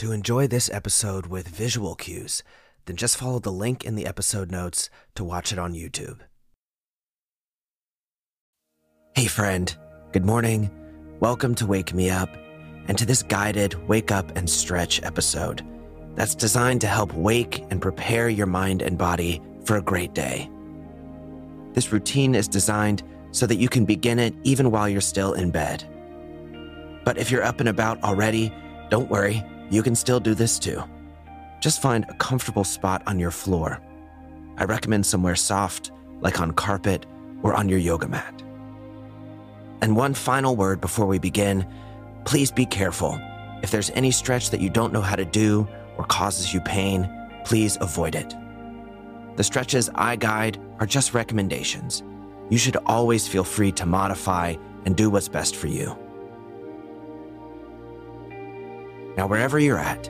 To enjoy this episode with visual cues, then just follow the link in the episode notes to watch it on YouTube. Hey, friend. Good morning. Welcome to Wake Me Up and to this guided wake up and stretch episode that's designed to help wake and prepare your mind and body for a great day. This routine is designed so that you can begin it even while you're still in bed. But if you're up and about already, don't worry, you can still do this too. Just find a comfortable spot on your floor. I recommend somewhere soft, like on carpet or on your yoga mat. And one final word before we begin please be careful. If there's any stretch that you don't know how to do or causes you pain, please avoid it. The stretches I guide are just recommendations. You should always feel free to modify and do what's best for you. Now, wherever you're at,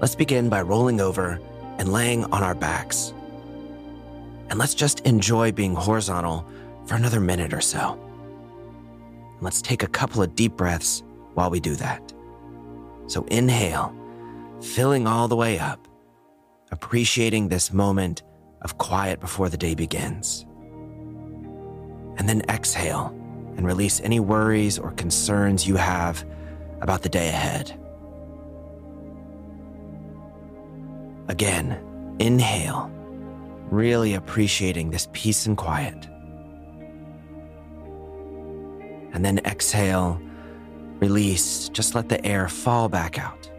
let's begin by rolling over and laying on our backs. And let's just enjoy being horizontal for another minute or so. And Let's take a couple of deep breaths while we do that. So inhale, filling all the way up, appreciating this moment of quiet before the day begins. And then exhale and release any worries or concerns you have about the day ahead. Again, inhale, really appreciating this peace and quiet. And then exhale, release, just let the air fall back out.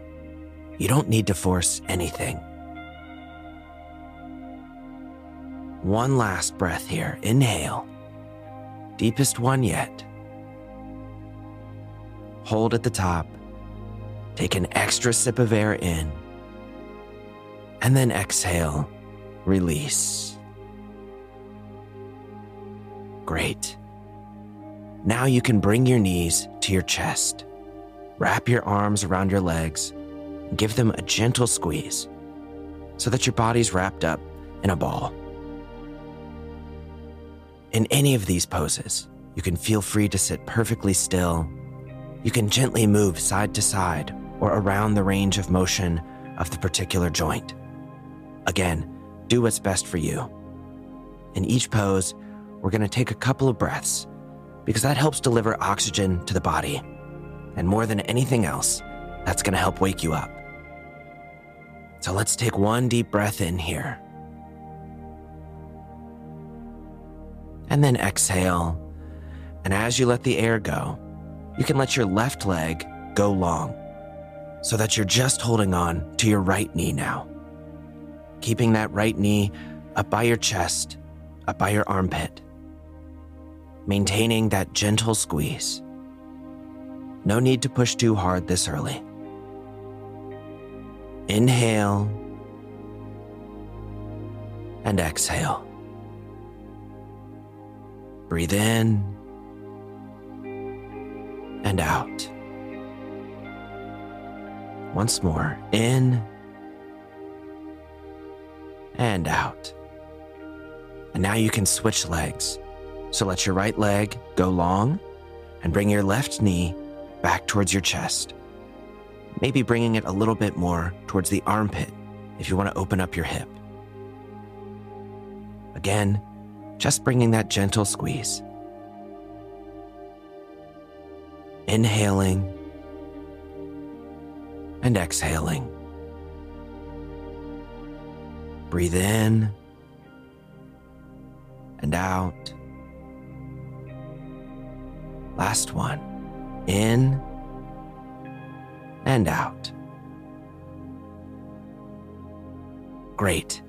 You don't need to force anything. One last breath here. Inhale. Deepest one yet. Hold at the top. Take an extra sip of air in. And then exhale. Release. Great. Now you can bring your knees to your chest. Wrap your arms around your legs. Give them a gentle squeeze so that your body's wrapped up in a ball. In any of these poses, you can feel free to sit perfectly still. You can gently move side to side or around the range of motion of the particular joint. Again, do what's best for you. In each pose, we're going to take a couple of breaths because that helps deliver oxygen to the body. And more than anything else, that's going to help wake you up. So let's take one deep breath in here. and then exhale. And as you let the air go, you can let your left leg go long so that you're just holding on to your right knee now. Keeping that right knee up by your chest, up by your armpit. Maintaining that gentle squeeze. No need to push too hard this early. Inhale and exhale. Breathe in and out. Once more, in and out. And now you can switch legs. So let your right leg go long and bring your left knee back towards your chest. Maybe bringing it a little bit more towards the armpit if you want to open up your hip. Again, just bringing that gentle squeeze. Inhaling and exhaling. Breathe in and out. Last one. In and out. Great.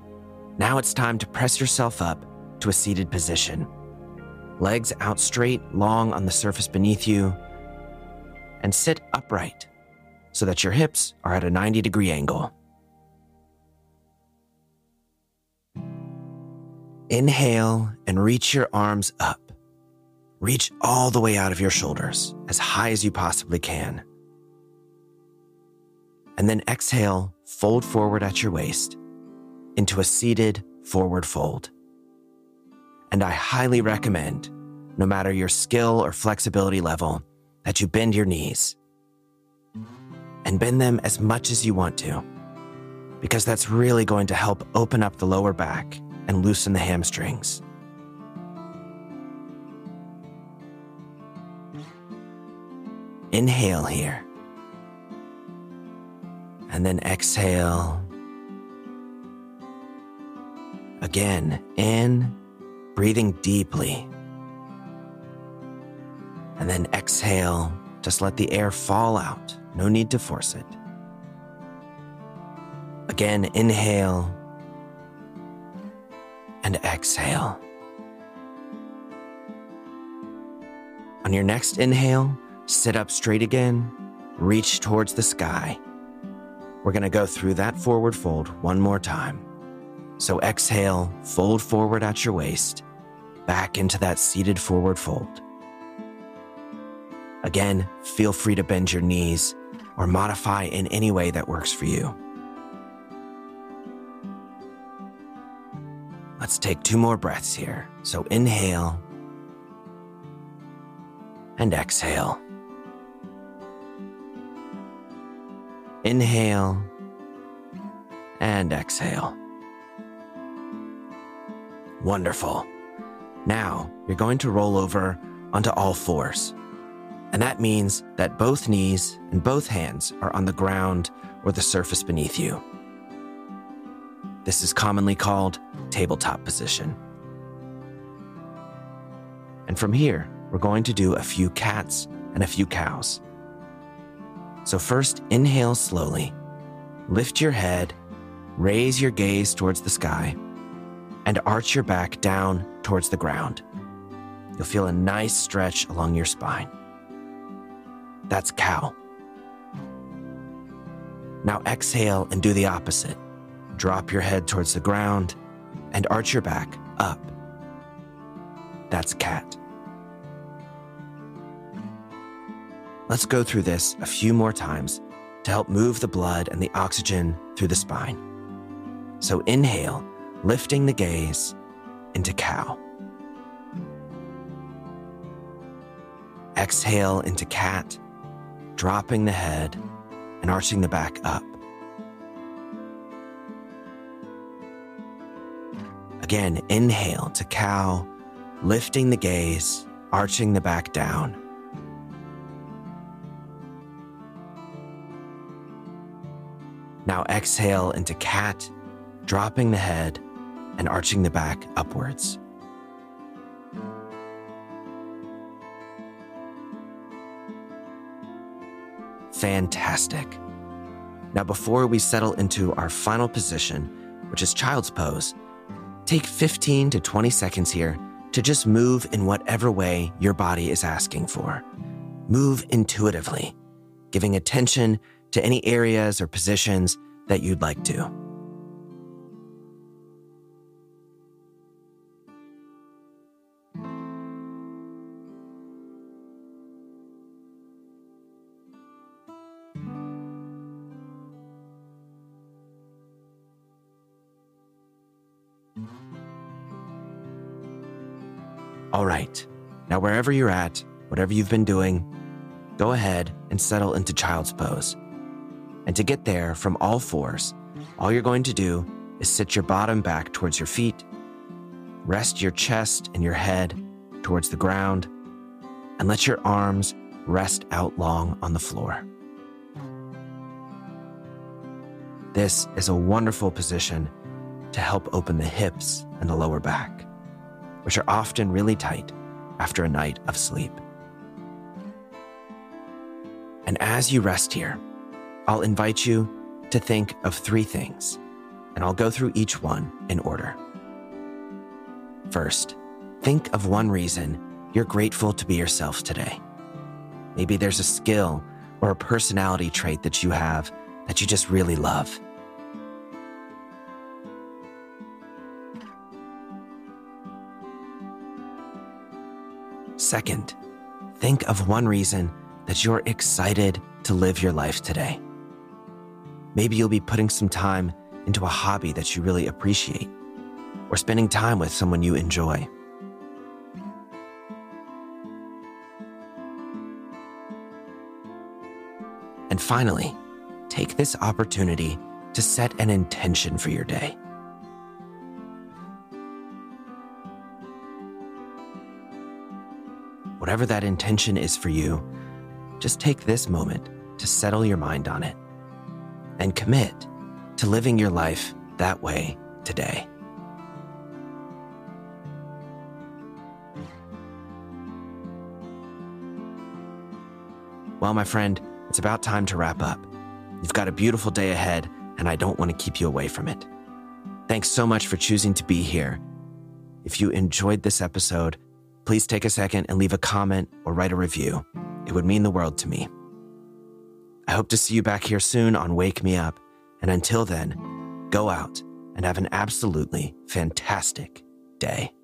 Now it's time to press yourself up to a seated position. Legs out straight, long on the surface beneath you, and sit upright so that your hips are at a 90 degree angle. Inhale and reach your arms up. Reach all the way out of your shoulders, as high as you possibly can. And then exhale, fold forward at your waist into a seated forward fold and I highly recommend, no matter your skill or flexibility level, that you bend your knees. and bend them as much as you want to, because that's really going to help open up the lower back and loosen the hamstrings. Inhale here. And then exhale. Again, in, breathing deeply. And then exhale. Just let the air fall out. No need to force it. Again, inhale and exhale. On your next inhale, sit up straight again, reach towards the sky. We're going to go through that forward fold one more time. So exhale, fold forward at your waist, back into that seated forward fold. Again, feel free to bend your knees or modify in any way that works for you. Let's take two more breaths here. So inhale and exhale. Inhale and exhale. Wonderful. Now you're going to roll over onto all fours. And that means that both knees and both hands are on the ground or the surface beneath you. This is commonly called tabletop position. And from here, we're going to do a few cats and a few cows. So, first, inhale slowly, lift your head, raise your gaze towards the sky, and arch your back down towards the ground. You'll feel a nice stretch along your spine. That's cow. Now exhale and do the opposite. Drop your head towards the ground and arch your back up. That's cat. Let's go through this a few more times to help move the blood and the oxygen through the spine. So inhale, lifting the gaze into cow. Exhale into cat, dropping the head and arching the back up. Again, inhale to cow, lifting the gaze, arching the back down. Now exhale into cat, dropping the head and arching the back upwards. Fantastic. Now, before we settle into our final position, which is child's pose, take 15 to 20 seconds here to just move in whatever way your body is asking for. Move intuitively, giving attention to any areas or positions that you'd like to. All right, now wherever you're at, whatever you've been doing, go ahead and settle into child's pose. And to get there from all fours, all you're going to do is sit your bottom back towards your feet, rest your chest and your head towards the ground, and let your arms rest out long on the floor. This is a wonderful position to help open the hips and the lower back, which are often really tight after a night of sleep. And as you rest here, I'll invite you to think of three things, and I'll go through each one in order. First, think of one reason you're grateful to be yourself today. Maybe there's a skill or a personality trait that you have that you just really love. Second, think of one reason that you're excited to live your life today. Maybe you'll be putting some time into a hobby that you really appreciate, or spending time with someone you enjoy. And finally, take this opportunity to set an intention for your day. Whatever that intention is for you, just take this moment to settle your mind on it and commit to living your life that way today. Well, my friend, it's about time to wrap up. You've got a beautiful day ahead, and I don't want to keep you away from it. Thanks so much for choosing to be here. If you enjoyed this episode, please take a second and leave a comment or write a review. It would mean the world to me. I hope to see you back here soon on Wake Me Up. And until then, go out and have an absolutely fantastic day.